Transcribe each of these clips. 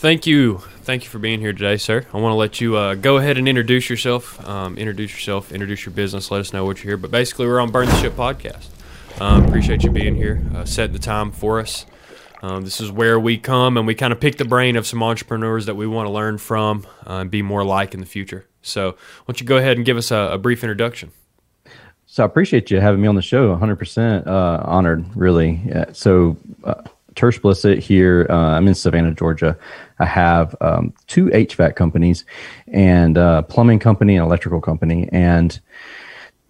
Thank you. Thank you for being here today, sir. I want to let you uh, go ahead and introduce yourself. Um, introduce yourself, introduce your business, let us know what you're here. But basically, we're on Burn the Ship podcast. Um, appreciate you being here, uh, setting the time for us. Um, this is where we come and we kind of pick the brain of some entrepreneurs that we want to learn from uh, and be more like in the future. So, why don't you go ahead and give us a, a brief introduction? So, I appreciate you having me on the show. 100% uh, honored, really. Yeah, so, uh, Tersh Blissett here. Uh, I'm in Savannah, Georgia. I have um, two HVAC companies and a plumbing company and electrical company. And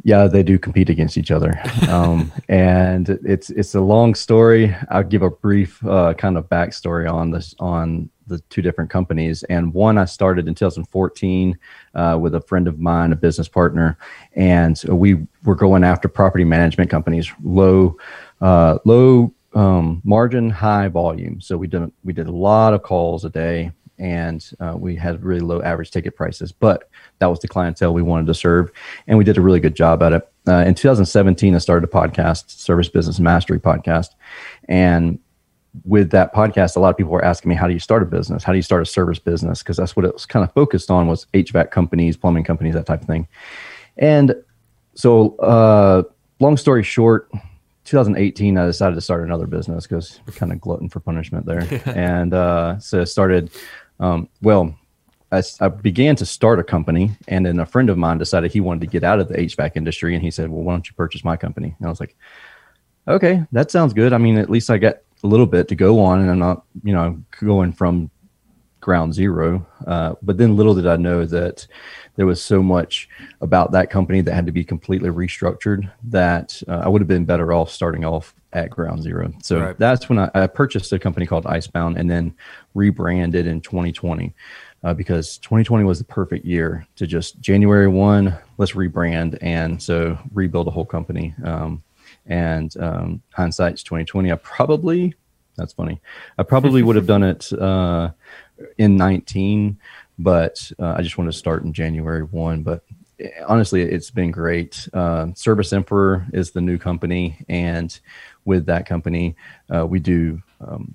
yeah, they do compete against each other, um, and it's it's a long story. I'll give a brief uh, kind of backstory on this on the two different companies. And one I started in 2014 uh, with a friend of mine, a business partner, and we were going after property management companies, low uh, low um, margin, high volume. So we did we did a lot of calls a day, and uh, we had really low average ticket prices, but that was the clientele we wanted to serve, and we did a really good job at it. Uh, in 2017, I started a podcast, Service Business Mastery podcast, and with that podcast, a lot of people were asking me, "How do you start a business? How do you start a service business?" Because that's what it was kind of focused on was HVAC companies, plumbing companies, that type of thing. And so, uh, long story short, 2018, I decided to start another business because kind of glutton for punishment there, and uh, so I started. Um, well, I, I, began to start a company, and then a friend of mine decided he wanted to get out of the HVAC industry, and he said, "Well, why don't you purchase my company?" And I was like, "Okay, that sounds good. I mean, at least I got a little bit to go on, and I'm not, you know, going from ground zero. Uh, but then, little did I know that there was so much about that company that had to be completely restructured that uh, I would have been better off starting off at ground zero. So right. that's when I, I purchased a company called Icebound, and then rebranded in 2020 uh, because 2020 was the perfect year to just January 1, let's rebrand. And so rebuild a whole company. Um, and um, hindsight's 2020. I probably, that's funny. I probably would have done it uh, in 19, but uh, I just wanted to start in January 1. But eh, honestly, it's been great. Uh, Service Emperor is the new company. And with that company, uh, we do um,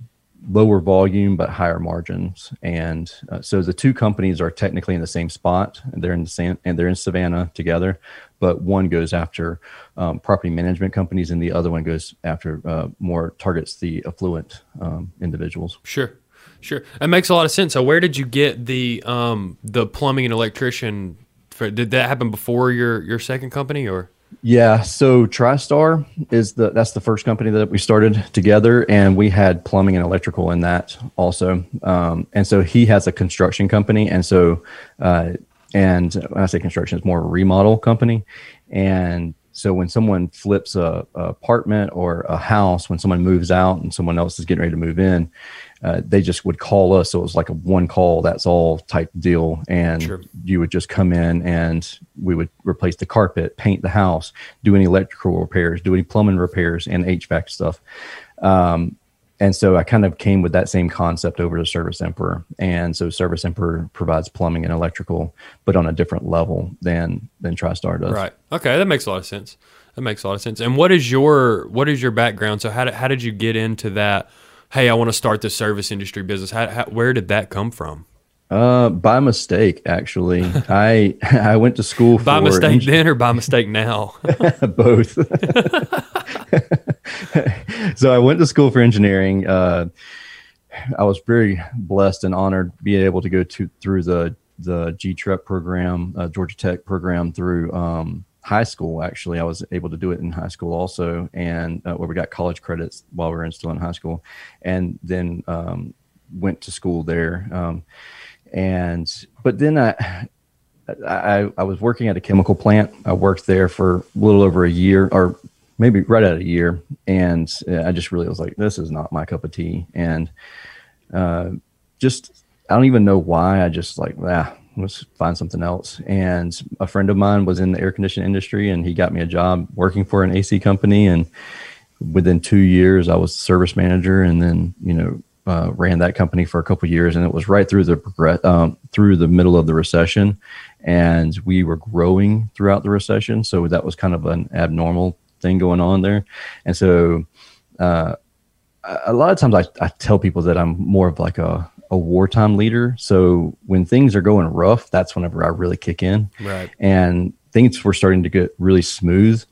lower volume but higher margins. And uh, so the two companies are technically in the same spot, and they're in the same, and they're in Savannah together. But one goes after um, property management companies, and the other one goes after uh, more targets the affluent um, individuals. Sure, sure, that makes a lot of sense. So, where did you get the um, the plumbing and electrician? For, did that happen before your your second company, or? Yeah, so TriStar is the that's the first company that we started together, and we had plumbing and electrical in that also. Um, and so he has a construction company, and so uh, and when I say construction, it's more a remodel company, and so when someone flips a, a, apartment or a house, when someone moves out and someone else is getting ready to move in, uh, they just would call us. So it was like a one call, that's all type deal. And sure. you would just come in and we would replace the carpet, paint the house, do any electrical repairs, do any plumbing repairs and HVAC stuff. Um, and so I kind of came with that same concept over to Service Emperor, and so Service Emperor provides plumbing and electrical, but on a different level than than TriStar does. Right. Okay, that makes a lot of sense. That makes a lot of sense. And what is your what is your background? So how did, how did you get into that? Hey, I want to start the service industry business. How, how, where did that come from? Uh, by mistake, actually. I I went to school for by mistake then or by mistake now. Both. so I went to school for engineering. Uh, I was very blessed and honored being able to go to through the the GTREP program, uh, Georgia Tech program through um, high school. Actually, I was able to do it in high school also, and uh, where we got college credits while we were in, still in high school, and then um, went to school there. Um, and but then I, I I was working at a chemical plant. I worked there for a little over a year, or maybe right at a year, and I just really was like, this is not my cup of tea, and uh, just I don't even know why. I just like ah, let's find something else. And a friend of mine was in the air conditioning industry, and he got me a job working for an AC company, and within two years, I was service manager, and then you know uh, ran that company for a couple years, and it was right through the um, through the middle of the recession, and we were growing throughout the recession. So that was kind of an abnormal thing going on there, and so uh, a lot of times I, I tell people that I'm more of like a a wartime leader. So when things are going rough, that's whenever I really kick in. Right. And things were starting to get really smooth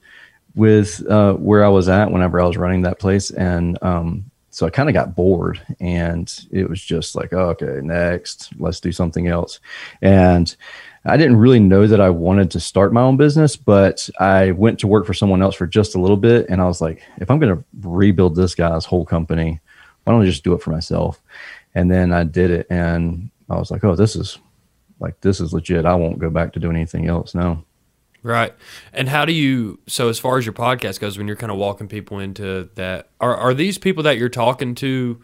with uh, where I was at whenever I was running that place. And um, so I kind of got bored and it was just like, oh, okay, next, let's do something else. And I didn't really know that I wanted to start my own business, but I went to work for someone else for just a little bit. And I was like, if I'm going to rebuild this guy's whole company, why don't I just do it for myself? And then I did it. And I was like, oh, this is like, this is legit. I won't go back to doing anything else now. Right. And how do you so as far as your podcast goes when you're kind of walking people into that are are these people that you're talking to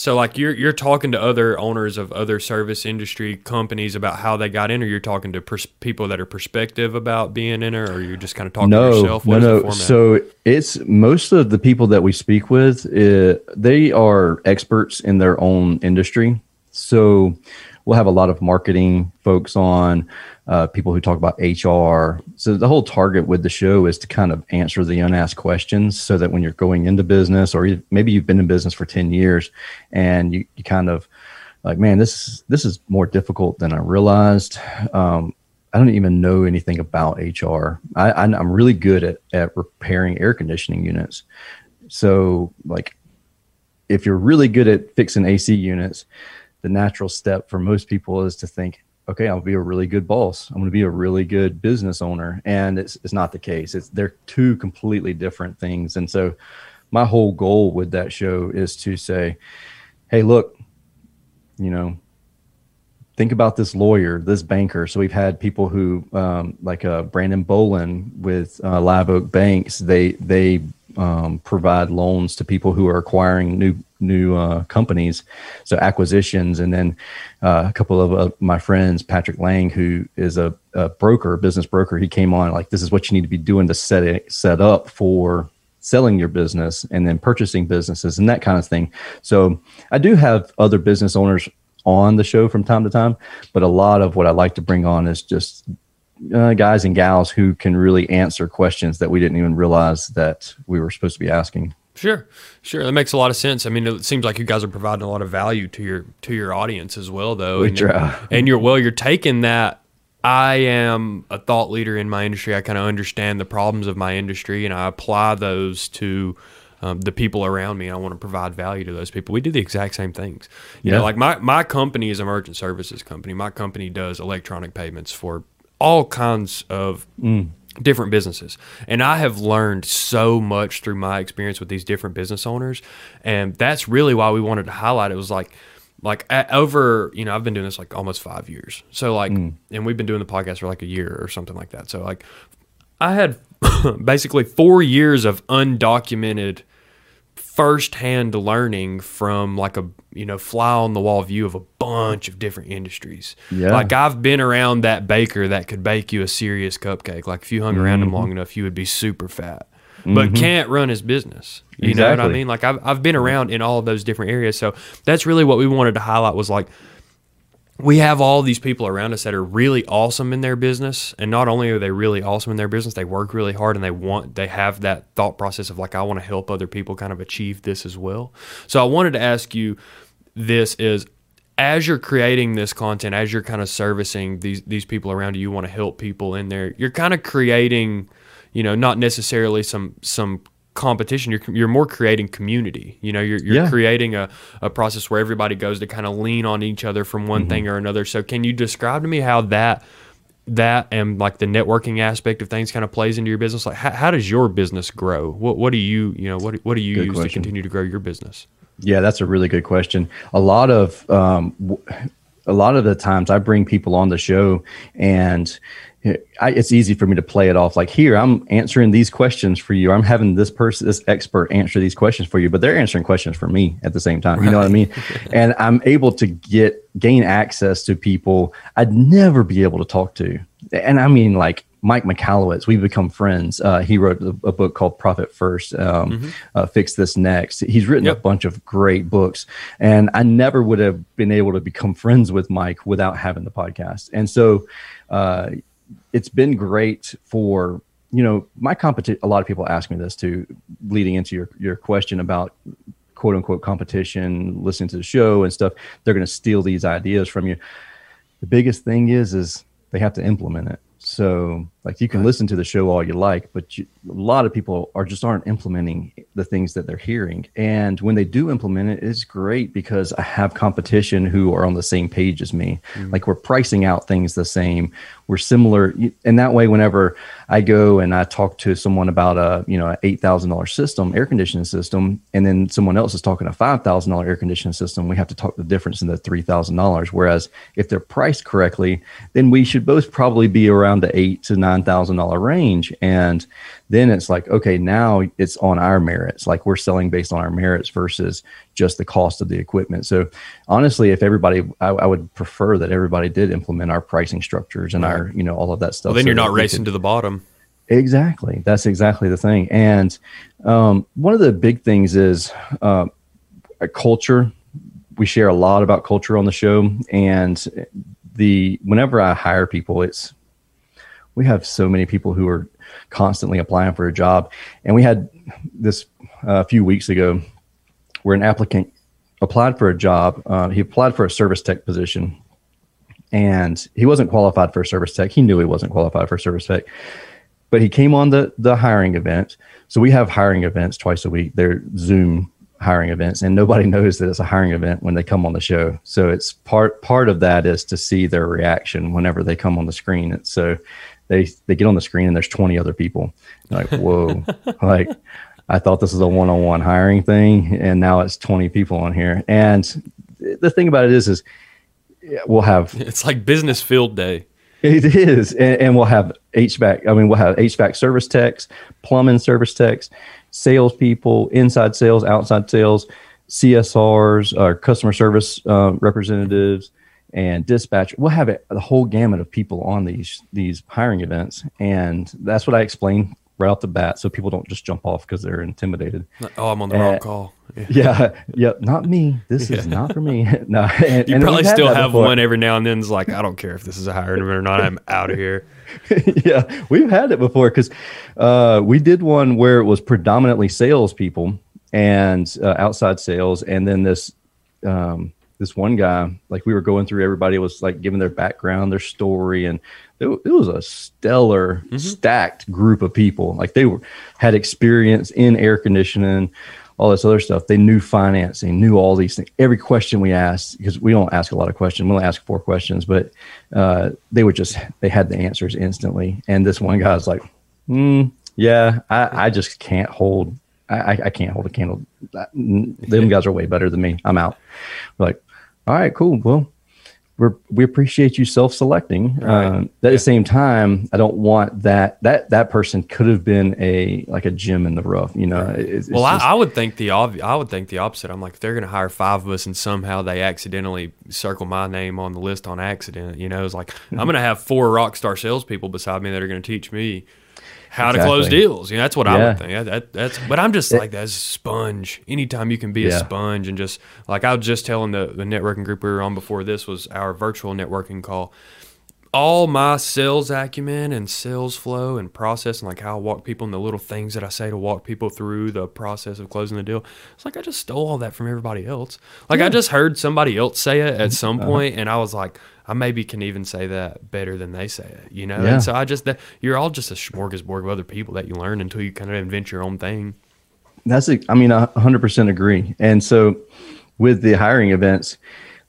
so like you're you're talking to other owners of other service industry companies about how they got in or you're talking to pers- people that are perspective about being in it or you're just kind of talking no, to yourself? What no no. so it's most of the people that we speak with uh, they are experts in their own industry. So we'll have a lot of marketing folks on uh, people who talk about HR. So the whole target with the show is to kind of answer the unasked questions so that when you're going into business or maybe you've been in business for 10 years and you, you kind of like, man, this, this is more difficult than I realized. Um, I don't even know anything about HR. I, I'm really good at, at repairing air conditioning units. So like if you're really good at fixing AC units, the natural step for most people is to think, okay, I'll be a really good boss. I'm going to be a really good business owner. And it's, it's not the case. It's they're two completely different things. And so my whole goal with that show is to say, hey, look, you know, think about this lawyer, this banker. So we've had people who, um, like uh, Brandon Bolin with uh, Live Oak Banks, they they um, provide loans to people who are acquiring new new uh, companies, so acquisitions, and then uh, a couple of uh, my friends, Patrick Lang, who is a, a, broker, business broker, he came on like this is what you need to be doing to set it set up for selling your business and then purchasing businesses and that kind of thing. So I do have other business owners on the show from time to time, but a lot of what I like to bring on is just uh, guys and gals who can really answer questions that we didn't even realize that we were supposed to be asking. Sure, sure, that makes a lot of sense. I mean, it seems like you guys are providing a lot of value to your to your audience as well, though. We and, try. And you're well, you're taking that. I am a thought leader in my industry. I kind of understand the problems of my industry, and I apply those to um, the people around me. I want to provide value to those people. We do the exact same things. You yeah. know, like my my company is a merchant services company. My company does electronic payments for all kinds of mm. different businesses. And I have learned so much through my experience with these different business owners. And that's really why we wanted to highlight it was like, like at, over, you know, I've been doing this like almost five years. So like, mm. and we've been doing the podcast for like a year or something like that. So like, I had basically four years of undocumented firsthand learning from like a you know fly on the wall view of a bunch of different industries. Yeah. Like I've been around that baker that could bake you a serious cupcake. Like if you hung around mm-hmm. him long enough, you would be super fat. Mm-hmm. But can't run his business. You exactly. know what I mean? Like I've I've been around in all of those different areas. So that's really what we wanted to highlight was like we have all these people around us that are really awesome in their business. And not only are they really awesome in their business they work really hard and they want they have that thought process of like i want to help other people kind of achieve this as well. So i wanted to ask you this is as you're creating this content as you're kind of servicing these these people around you you want to help people in there you're kind of creating you know not necessarily some some competition you're you're more creating community you know you're, you're yeah. creating a, a process where everybody goes to kind of lean on each other from one mm-hmm. thing or another so can you describe to me how that that and like the networking aspect of things kind of plays into your business like how, how does your business grow what what do you you know what what do you good use question. to continue to grow your business yeah that's a really good question a lot of um a lot of the times i bring people on the show and I, it's easy for me to play it off like here i'm answering these questions for you i'm having this person this expert answer these questions for you but they're answering questions for me at the same time right. you know what i mean and i'm able to get gain access to people i'd never be able to talk to and i mean like mike michalowicz we've become friends uh, he wrote a, a, book called profit first um, mm-hmm. uh, fix this next he's written yep. a bunch of great books and i never would have been able to become friends with mike without having the podcast and so uh, it's been great for you know my competition a lot of people ask me this too leading into your, your question about quote unquote competition, listening to the show and stuff, they're going to steal these ideas from you. The biggest thing is, is they have to implement it. So, like, you can listen to the show all you like, but you, a lot of people are just aren't implementing the things that they're hearing. And when they do implement it, it's great because I have competition who are on the same page as me. Mm-hmm. Like, we're pricing out things the same. We're similar, and that way, whenever I go and I talk to someone about a you know an eight thousand dollar system, air conditioning system, and then someone else is talking a five thousand dollar air conditioning system, we have to talk the difference in the three thousand dollars. Whereas if they're priced correctly, then we should both probably be around the eight to nine thousand dollar range. And then it's like, okay, now it's on our merits. Like we're selling based on our merits versus just the cost of the equipment. So honestly, if everybody, I, I would prefer that everybody did implement our pricing structures and right. our, you know, all of that stuff. Well, then so you're not racing could, to the bottom. Exactly. That's exactly the thing. And um, one of the big things is uh, culture. We share a lot about culture on the show, and the whenever I hire people, it's we have so many people who are constantly applying for a job, and we had this a few weeks ago where an applicant applied for a job. Uh, he applied for a service tech position, and he wasn't qualified for a service tech. He knew he wasn't qualified for service tech but he came on the the hiring event. So we have hiring events twice a week. They're Zoom hiring events, and nobody knows that it's a hiring event when they come on the show. So it's part part of that is to see their reaction whenever they come on the screen. And so they they get on the screen and there's 20 other people. like whoa, like I thought this was a one on one hiring thing, and now it's 20 people on here. And the thing about it is, is we'll have it's like business field day. It is, and, and, we'll have HVAC. I mean, we'll have HVAC service techs, plumbing service techs, salespeople, inside sales, outside sales, CSRs, our customer service uh, representatives, and dispatch. We'll have a, the whole gamut of people on these these hiring events, and that's what I explain right off the bat, so people don't just jump off because they're intimidated. Oh, I'm on the uh, wrong call. Yeah. yeah, yeah, not me. This yeah. is not for me. no, and, you and probably still have before. one every now and then. It's like I don't care if this is a hiring event or not. I'm out of here. yeah, we've had it before because uh, we did one where it was predominantly salespeople and uh, outside sales, and then this. Um, this one guy, like we were going through, everybody was like giving their background, their story, and it, it was a stellar, mm-hmm. stacked group of people. Like they were had experience in air conditioning, all this other stuff. They knew financing, knew all these things. Every question we asked, because we don't ask a lot of questions, we only ask four questions, but uh, they would just they had the answers instantly. And this one guy was like, mm, "Yeah, I, I just can't hold." I, I can't hold a candle. Them guys are way better than me. I'm out. We're like, all right, cool. Well, we're, we appreciate you self-selecting. Right. Um, at yeah. the same time, I don't want that that that person could have been a like a gem in the rough. You know. It's, well, just, I, I, would think the obvi- I would think the opposite. I'm like, if they're going to hire five of us and somehow they accidentally circle my name on the list on accident, you know, it's like I'm going to have four rock star salespeople beside me that are going to teach me how exactly. to close deals. You know, that's what yeah. I would think. That, that's, but I'm just like that sponge. Anytime you can be yeah. a sponge and just like I was just telling the the networking group we were on before this was our virtual networking call. All my sales acumen and sales flow and process and like how I walk people and the little things that I say to walk people through the process of closing the deal. It's like I just stole all that from everybody else. Like yeah. I just heard somebody else say it at some uh-huh. point, and I was like, I maybe can even say that better than they say it, you know? Yeah. And so I just, that you're all just a smorgasbord of other people that you learn until you kind of invent your own thing. That's, a, I mean, I 100% agree. And so with the hiring events,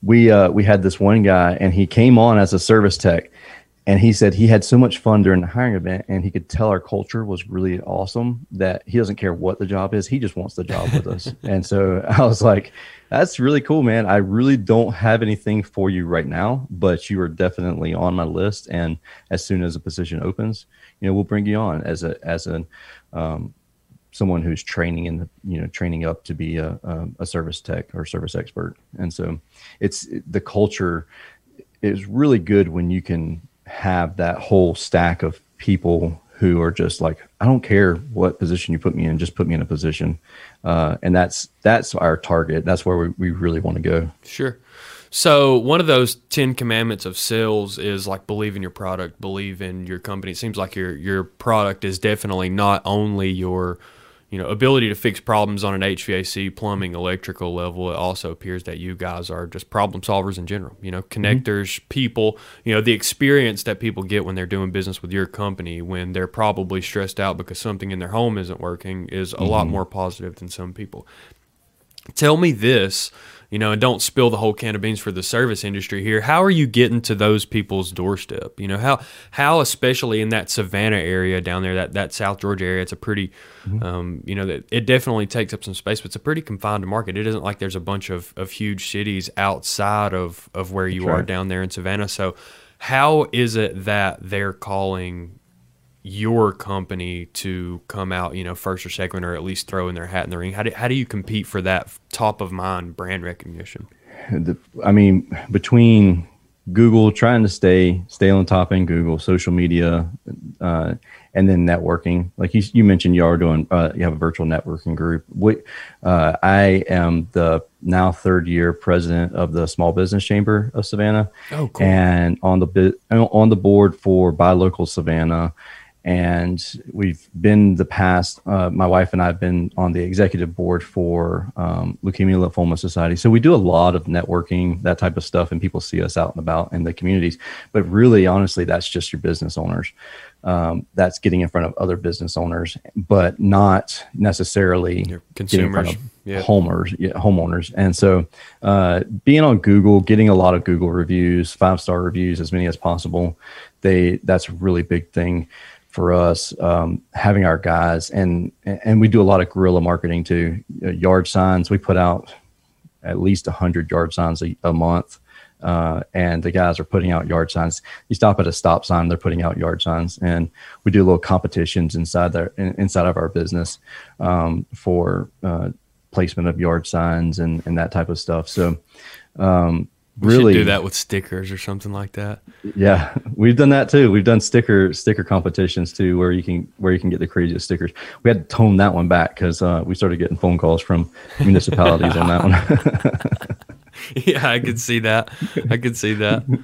we, uh, we had this one guy and he came on as a service tech and he said he had so much fun during the hiring event and he could tell our culture was really awesome that he doesn't care what the job is he just wants the job with us. And so i was like that's really cool man. I really don't have anything for you right now but you are definitely on my list. And as soon as a position opens you know we'll bring you on as a as an um, someone who's training in the you know training up to be a, a, a service tech or service expert. And so it's the culture is really good when you can have that whole stack of people who are just like, I don't care what position you put me in, just put me in a position. Uh, and that's that's our target. That's where we, we really want to go. Sure. So one of those ten commandments of sales is like believe in your product, believe in your company. It seems like your your product is definitely not only your you know ability to fix problems on an HVAC, plumbing, electrical level. It also appears that you guys are just problem solvers in general. You know, connectors, mm-hmm. people. You know, the experience that people get when they're doing business with your company when they're probably stressed out because something in their home isn't working is a mm-hmm. lot more positive than some people. Tell me this you know, and don't spill the whole can of beans for the service industry here. How are you getting to those people's doorstep? You know, how how especially in that Savannah area down there, that that South Georgia area, it's a pretty, mm-hmm. um, you know, that it definitely takes up some space, but it's a pretty confined market. It isn't like there's a bunch of, of huge cities outside of of where you are down there in Savannah. So, how is it that they're calling your company to come out, you know, first or second, or at least throw in their hat in the ring? How do, how do you compete for that top of mind brand recognition? The, I mean, between Google trying to stay stay on top in Google, social media, uh, and then networking. Like you, you mentioned, you are doing uh, you have a virtual networking group. Uh, I am the now third year president of the Small Business Chamber of Savannah, oh, cool. and on the on the board for Buy Local Savannah and we've been the past uh, my wife and i've been on the executive board for um, leukemia lymphoma society. So we do a lot of networking that type of stuff and people see us out and about in the communities. But really honestly that's just your business owners. Um, that's getting in front of other business owners but not necessarily your consumers yeah. homeowners yeah, homeowners. And so uh, being on google getting a lot of google reviews five star reviews as many as possible they that's a really big thing for us um, having our guys and and we do a lot of guerrilla marketing too. Uh, yard signs we put out at least 100 yard signs a, a month. Uh, and the guys are putting out yard signs. You stop at a stop sign they're putting out yard signs. And we do little competitions inside there inside of our business um, for uh, placement of yard signs and, and that type of stuff. So um, we really do that with stickers or something like that. Yeah, we've done that too. We've done sticker sticker competitions too, where you can where you can get the craziest stickers. We had to tone that one back because uh, we started getting phone calls from municipalities on that one. yeah, I could see that. I could see that.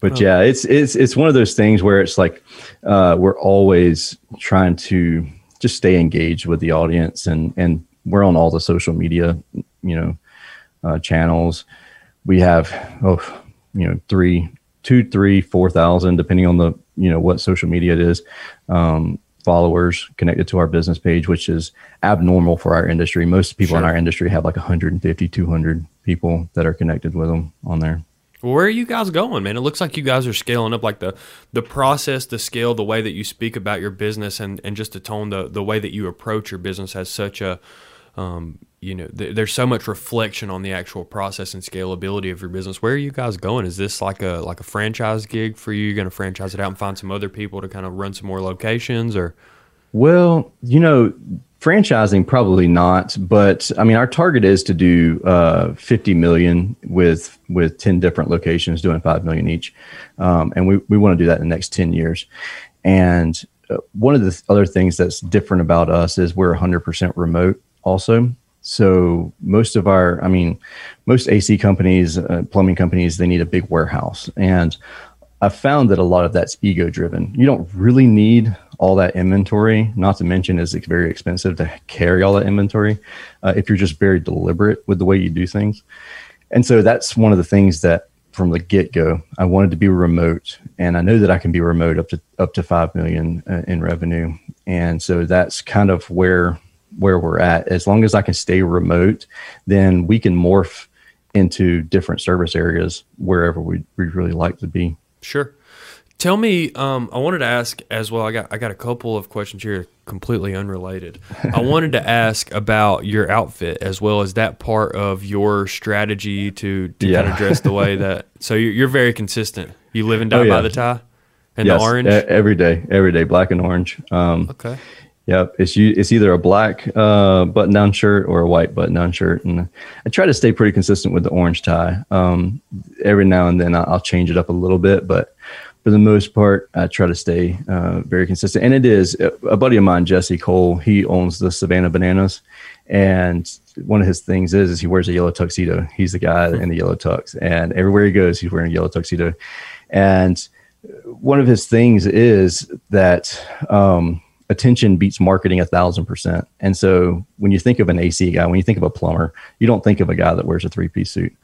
But oh. yeah, it's it's it's one of those things where it's like uh, we're always trying to just stay engaged with the audience, and and we're on all the social media, you know, uh, channels we have oh you know three two three four thousand depending on the you know what social media it is um, followers connected to our business page which is abnormal for our industry most people sure. in our industry have like 150 200 people that are connected with them on there where are you guys going, man? It looks like you guys are scaling up, like the the process, the scale, the way that you speak about your business, and and just the tone, the the way that you approach your business has such a um, you know, th- there's so much reflection on the actual process and scalability of your business. Where are you guys going? Is this like a like a franchise gig for you? You're going to franchise it out and find some other people to kind of run some more locations, or? Well, you know, franchising probably not, but I mean, our target is to do uh, 50 million with with 10 different locations, doing five million each, um, and we we want to do that in the next 10 years. And uh, one of the other things that's different about us is we're 100% remote also. So most of our, I mean, most AC companies, uh, plumbing companies, they need a big warehouse, and I found that a lot of that's ego driven. You don't really need all that inventory. Not to mention, is it's very expensive to carry all that inventory uh, if you're just very deliberate with the way you do things. And so that's one of the things that from the get go, I wanted to be remote, and I know that I can be remote up to up to five million uh, in revenue. And so that's kind of where where we're at. As long as I can stay remote, then we can morph into different service areas wherever we we really like to be. Sure. Tell me, um, I wanted to ask as well. I got I got a couple of questions here, completely unrelated. I wanted to ask about your outfit as well as that part of your strategy to, to yeah. kind of dress the way that. So you're, you're very consistent. You live and die oh, yeah. by the tie and yes, the orange every day, every day, black and orange. Um, okay. Yep, it's it's either a black uh, button-down shirt or a white button-down shirt, and I try to stay pretty consistent with the orange tie. Um, every now and then I'll change it up a little bit, but for the most part, I try to stay uh, very consistent. And it is a buddy of mine, Jesse Cole. He owns the Savannah Bananas, and one of his things is, is he wears a yellow tuxedo. He's the guy in the yellow tux, and everywhere he goes, he's wearing a yellow tuxedo. And one of his things is that. Um, attention beats marketing a thousand percent. And so when you think of an AC guy, when you think of a plumber, you don't think of a guy that wears a three piece suit.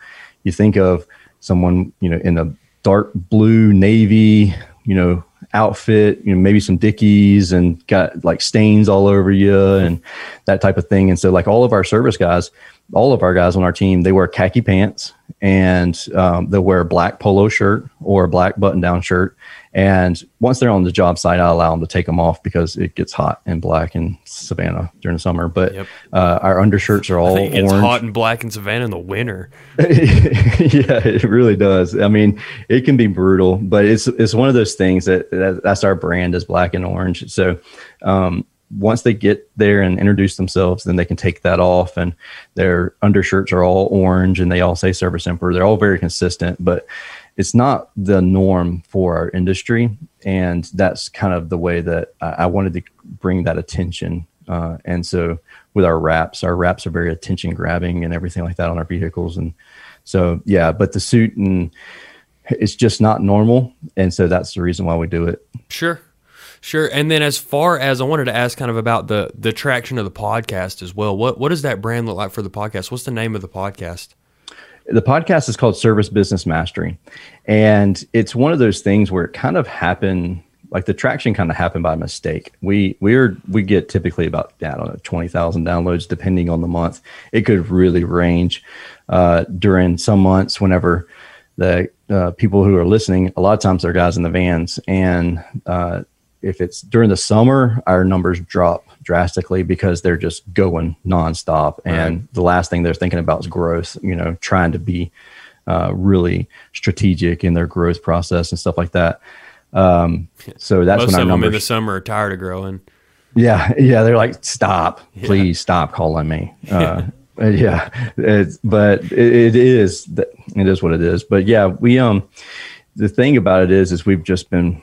You think of someone, you know, in a dark blue, navy, you know, outfit, you know, maybe some Dickies and got like stains all over you and that type of thing. And so, like all of our service guys, all of our guys on our team, they wear khaki pants and um, they'll wear a black polo shirt or a black button down shirt. And once they're on the job site, I allow them to take them off because it gets hot and black in Savannah during the summer. But yep. uh, our undershirts are all it's hot and black in Savannah in the winter. yeah, it really does. I mean, it can be brutal, but it's it's one of those things that, that that's our brand is black and orange. So um, once they get there and introduce themselves, then they can take that off, and their undershirts are all orange, and they all say Service Emperor. They're all very consistent, but it's not the norm for our industry, and that's kind of the way that I, wanted to bring that attention. Uh, and so, with our wraps, our wraps are very attention grabbing and everything like that on our vehicles, and so yeah. But the suit and it's just not normal, and so that's the reason why we do it. Sure, Sure. And then as far as I wanted to ask kind of about the the traction of the podcast as well. What what does that brand look like for the podcast? What's the name of the podcast? The podcast is called Service Business Mastery. And it's one of those things where it kind of happened like the traction kind of happened by mistake. We we're we get typically about I don't know twenty thousand downloads depending on the month. It could really range uh, during some months whenever the uh, people who are listening. A lot of times they're guys in the vans, and uh, if it's during the summer, our numbers drop drastically because they're just going nonstop. And right. the last thing they're thinking about is growth, you know, trying to be uh, really strategic in their growth process and stuff like that. Um, so that's Most when our of numbers them in the summer are tired of growing. Yeah. Yeah. They're like, stop, yeah. please stop calling me. Uh, yeah. It's, but it, it is, it is what it is. But yeah, we, um, the thing about it is, is we've just been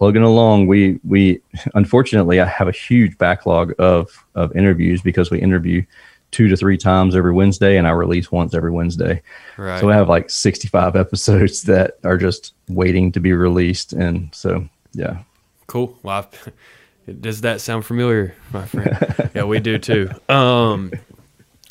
plugging along. We we unfortunately I have a huge backlog of of interviews because we interview two to three times every Wednesday and I release once every Wednesday. Right. So I have like 65 episodes that are just waiting to be released and so yeah. Cool. Well, does that sound familiar, my friend? yeah, we do too. Um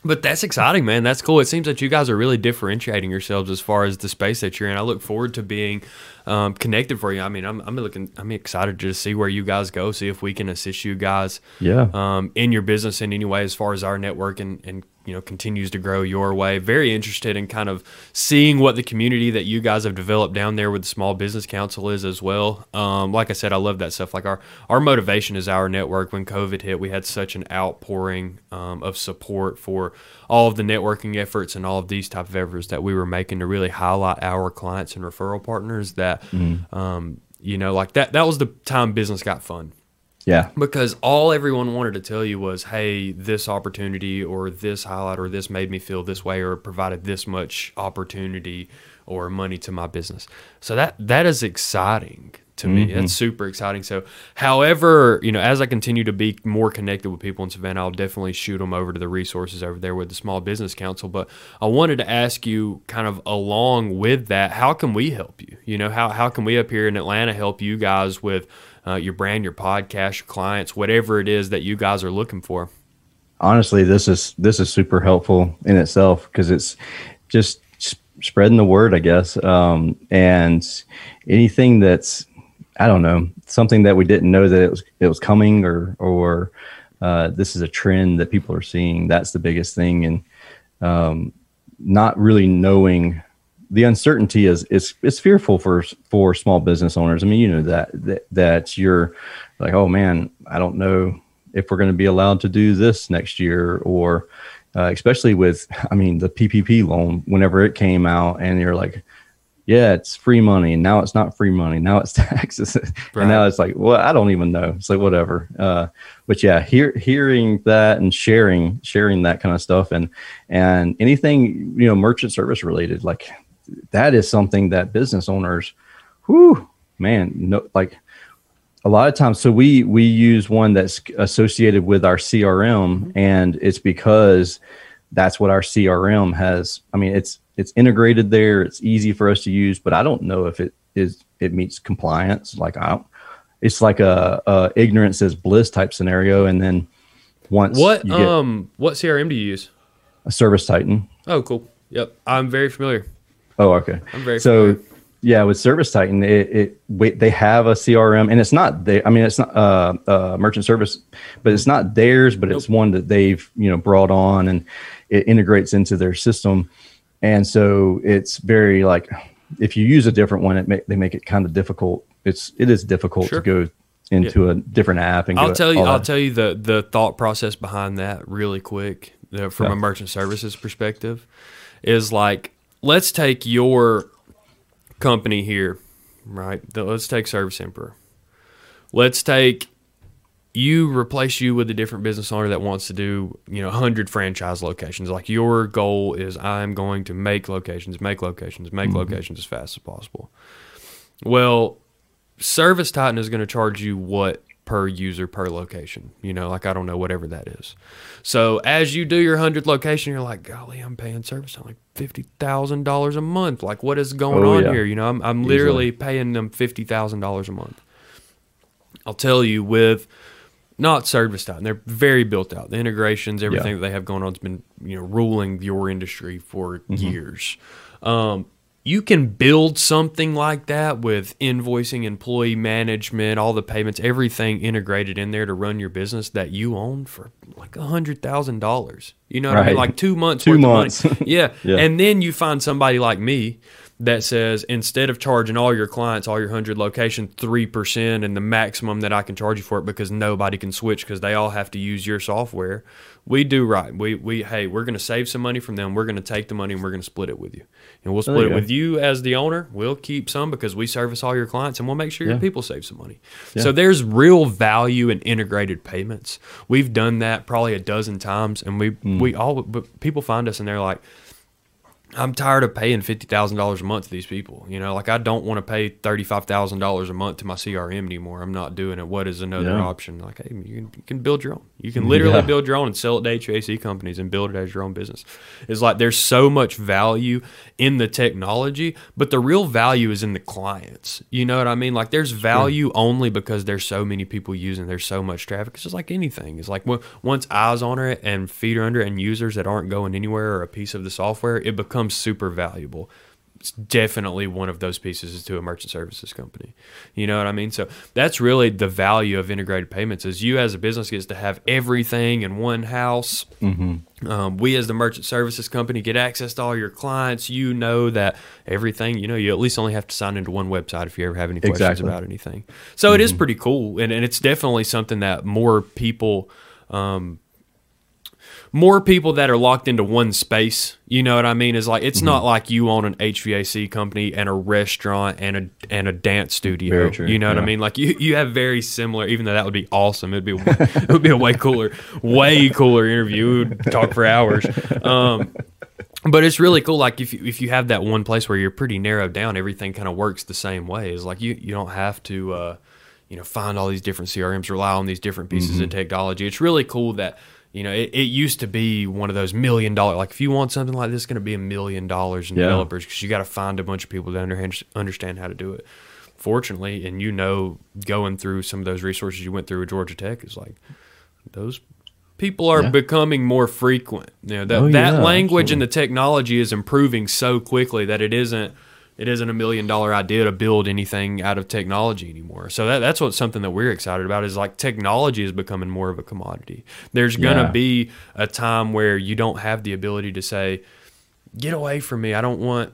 but that's exciting, man. That's cool. It seems that you guys are really differentiating yourselves as far as the space that you're in. I look forward to being um, connected for you. I mean, I'm, I'm looking, I'm excited to see where you guys go, see if we can assist you guys, yeah, um, in your business in any way as far as our network and, and you know continues to grow your way. Very interested in kind of seeing what the community that you guys have developed down there with the Small Business Council is as well. Um, like I said, I love that stuff. Like our our motivation is our network. When COVID hit, we had such an outpouring um, of support for all of the networking efforts and all of these type of efforts that we were making to really highlight our clients and referral partners. That mm. um, you know, like that that was the time business got fun yeah. Because all everyone wanted to tell you was, hey, this opportunity or this highlight or this made me feel this way or provided this much opportunity or money to my business. So that that is exciting to me. Mm-hmm. That's super exciting. So, however, you know, as I continue to be more connected with people in Savannah, I'll definitely shoot them over to the resources over there with the Small Business Council. But I wanted to ask you, kind of along with that, how can we help you? You know, how how can we up here in Atlanta help you guys with uh, your brand, your podcast, your clients, whatever it is that you guys are looking for. Honestly, this is this is super helpful in itself because it's just spreading the word, I guess, um, and anything that's I don't know something that we didn't know that it was it was coming or or uh, this is a trend that people are seeing. That's the biggest thing, and um, not really knowing the uncertainty is is is fearful for for small business owners. I mean, you know that that, that you're like, oh man, I don't know if we're going to be allowed to do this next year, or uh, especially with, I mean, the PPP loan. Whenever it came out, and you're like, yeah, it's free money, and now it's not free money. Now it's taxes, right. and now it's like, well, I don't even know. It's like whatever. Uh, but yeah, hear, hearing that and sharing sharing that kind of stuff, and and anything you know, merchant service related, like that is something that business owners, whoo, man, no, like a lot of times. So we we use one that's associated with our CRM, and it's because that's what our CRM has. I mean, it's it's integrated there. It's easy for us to use, but I don't know if it is it meets compliance. Like I, don't. it's like a, a ignorance is bliss type scenario, and then once What um what CRM do you use? a service titan. Oh, cool. Yep, I'm very familiar. Oh, okay. I'm very so. familiar. Yeah, with Service Titan, it, it wait, they have a CRM, and it's not they. I mean, it's not uh, uh, merchant service, but it's not theirs, but it's one that they've you know brought on, and it integrates into their system, and so it's very like if you use a different one, it may, they make it kind of difficult. It's it is difficult Sure. to go into a different app and I'll tell you. I'll that. tell you the the thought process behind that really quick uh, from Yeah. a merchant services perspective is like let's take your company here, right? The- Let's take Service Emperor. Let's take you replace you with a different business owner that wants to do you know 100 franchise locations like your goal is i'm going to make locations make locations make mm-hmm. locations as fast as possible well service titan is going to charge you what per user per location you know like i don't know whatever that is so as you do your 100 location you're like golly i'm paying service Titan like $50000 a month like what is going Oh, on yeah. here you know i'm, I'm literally paying them $50000 a month i'll tell you with not service titan. They're very built out. The integrations, everything that they have going on, has been you know ruling your industry for years. Um, you can build something like that with invoicing, employee management, all the payments, everything integrated in there to run your business that you own for like a hundred thousand dollars. You know what I mean? Like two months. Two worth months. Of money. Yeah. Yeah. And then you find somebody like me that says instead of charging all your clients, all your hundred location, three percent and the maximum that I can charge you for it because nobody can switch because they all have to use your software. We do right. We we hey, we're gonna save some money from them. We're gonna take the money and we're gonna split it with you. And we'll split it go. with you as the owner. We'll keep some because we service all your clients and we'll make sure your people save some money. So there's real value in integrated payments. We've done that probably a dozen times and we Hmm. we all but people find us and they're like I'm tired of paying fifty thousand dollars a month to these people. You know, like I don't want to pay thirty five thousand dollars a month to my CRM anymore. I'm not doing it. What is another Yeah. option? Like, hey, you can, you can build your own. You can literally Yeah. build your own and sell it to HVAC companies and build it as your own business. It's like there's so much value in the technology, but the real value is in the clients. You know what I mean? Like there's value only because there's so many people using. There's so much traffic. It's just like anything. It's like once eyes on it and feet are under it and users that aren't going anywhere or a piece of the software, it becomes super valuable. It's definitely one of those pieces is to a merchant services company. You know what I mean? So that's really the value of integrated payments is you as a business gets to have everything in one house. Um, we as the merchant services company get access to all your clients. You know that everything, you know, you at least only have to sign into one website if you ever have any questions Exactly. about anything. So it is pretty cool. And, and it's definitely something that more people, um, more people that are locked into one space, you know what I mean? Is like it's not like you own an HVAC company and a restaurant and a and a dance studio. You know what I mean? Like you, you have very similar. Even though that would be awesome, it'd be it would be a way cooler, way cooler interview. We would talk for hours. Um, but it's really cool. Like if you, if you have that one place where you're pretty narrowed down, everything kind of works the same way. Is like you you don't have to uh, you know find all these different CRMs, rely on these different pieces Mm-hmm. of technology. It's really cool that you know it, it used to be one of those million dollar. Like if you want something like this, it's going to be a million dollars in Yeah. developers because you got to find a bunch of people that under, understand how to do it. Fortunately, and you know, going through some of those resources you went through at Georgia Tech is like those people are Yeah. becoming more frequent. You know, that, Oh, that yeah, language and the technology is improving so quickly that it isn't it isn't a million dollar idea to build anything out of technology anymore. So that, that's what's something that we're excited about is like technology is becoming more of a commodity. There's gonna Yeah. be a time where you don't have the ability to say, get away from me. I don't want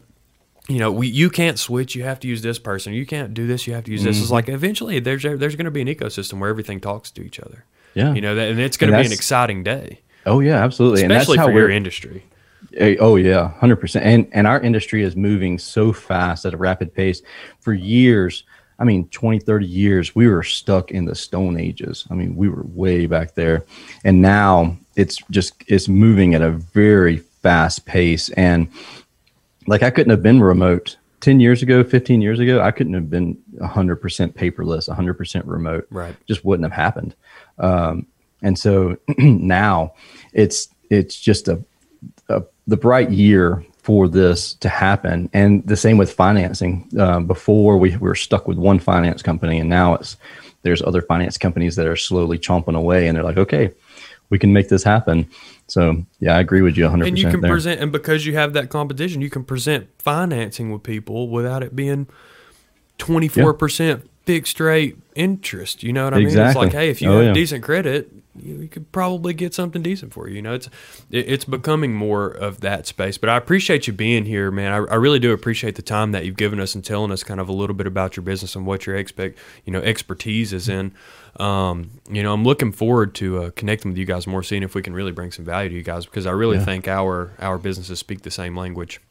you know, we, you can't switch. You have to use this person. You can't do this. You have to use this. Mm-hmm. It's like eventually there's there's going to be an ecosystem where everything talks to each other. Yeah. You know, that, and it's going to be an exciting day, Oh yeah, absolutely. and that's especially how for your industry. Oh yeah, hundred percent. And and our industry is moving so fast at a rapid pace. For years, I mean, 20, 30 years, we were stuck in the stone ages. I mean, we were way back there, and now it's just it's moving at a very fast pace. And like I couldn't have been remote 10 years ago, 15 years ago, I couldn't have been 100% paperless, 100% remote. Right. Just wouldn't have happened. Um, and so now it's it's just a the bright year for this to happen. And the same with financing. Um, before we were stuck with one finance company, and now it's there's other finance companies that are slowly chomping away, and they're like, okay, we can make this happen. So yeah, I agree with you 100. And you can there. present, and because you have that competition, you can present financing with people without it being 24 percent fixed rate interest. You know what I mean? It's Exactly. like, hey, if you Oh, have yeah. decent credit, you, could probably get something decent for you. You know, it's it, it's becoming more of that space. But I appreciate you being here, man. I, I really do appreciate the time that you've given us and telling us kind of a little bit about your business and what your expect you know expertise is in. Um, you know, I'm looking forward to uh, connecting with you guys more, seeing if we can really bring some value to you guys because I really Yeah. think our our businesses speak the same language.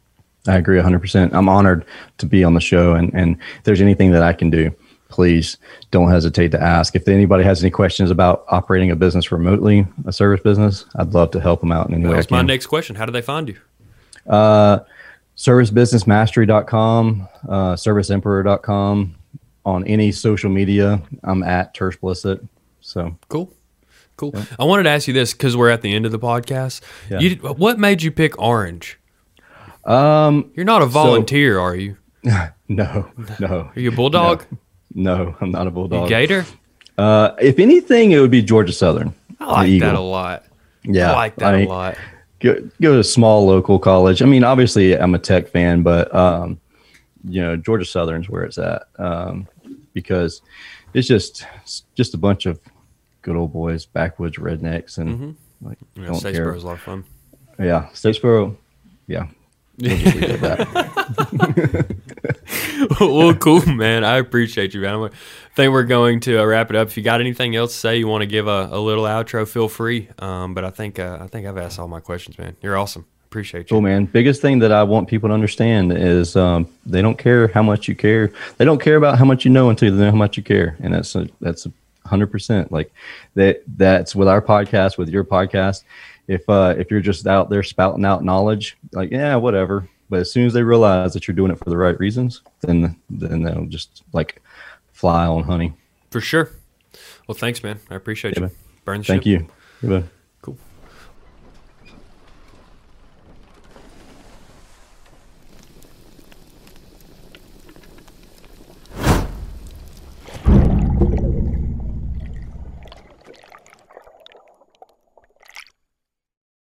I agree 100%. I'm honored to be on the show. And, and if there's anything that I can do, please don't hesitate to ask. If anybody has any questions about operating a business remotely, a service business, I'd love to help them out in any way That's my next question. How do they find you? Uh, servicebusinessmastery.com, uh, serviceemperor.com. On any social media, I'm at Tersh Blissett. So Cool. Cool. I wanted to ask you this because we're at the end of the podcast. Yeah. You, what made you pick orange? um, You're not a volunteer, are you? no, no, Are you a bulldog? no, I'm not a You bulldog. gator? Uh, if anything, it would be Georgia Southern. I like that a lot. Yeah, I like that a lot. go, go to a small local college. I mean, obviously, I'm a tech fan, but um, you know, Georgia Southern's where it's at um, because it's just it's just a bunch of good old boys, backwoods rednecks, and like Mm-hmm. Yeah, don't care. A lot of fun. Yeah, Statesboro. Yeah, we'll well, cool, man. I appreciate you, man. I think we're going to uh, wrap it up. If you got anything else to say, you want to give a, a little outro, feel free. Um, but I think uh, I think I've asked all my questions, man. You're awesome. Appreciate you. Cool, man. Biggest thing that I want people to understand is um, they don't care how much you care. They don't care about how much you know until they know how much you care, and that's a, that's hundred percent. Like that. That's with our podcast, with your podcast. If uh, if you're just out there spouting out knowledge, like yeah, whatever. But as soon as they realize that you're doing it for the right reasons, then then they'll just like fly on honey. For sure. Well, thanks, man. I appreciate Yeah, you. man. Burn the Thank ship. you. Goodbye.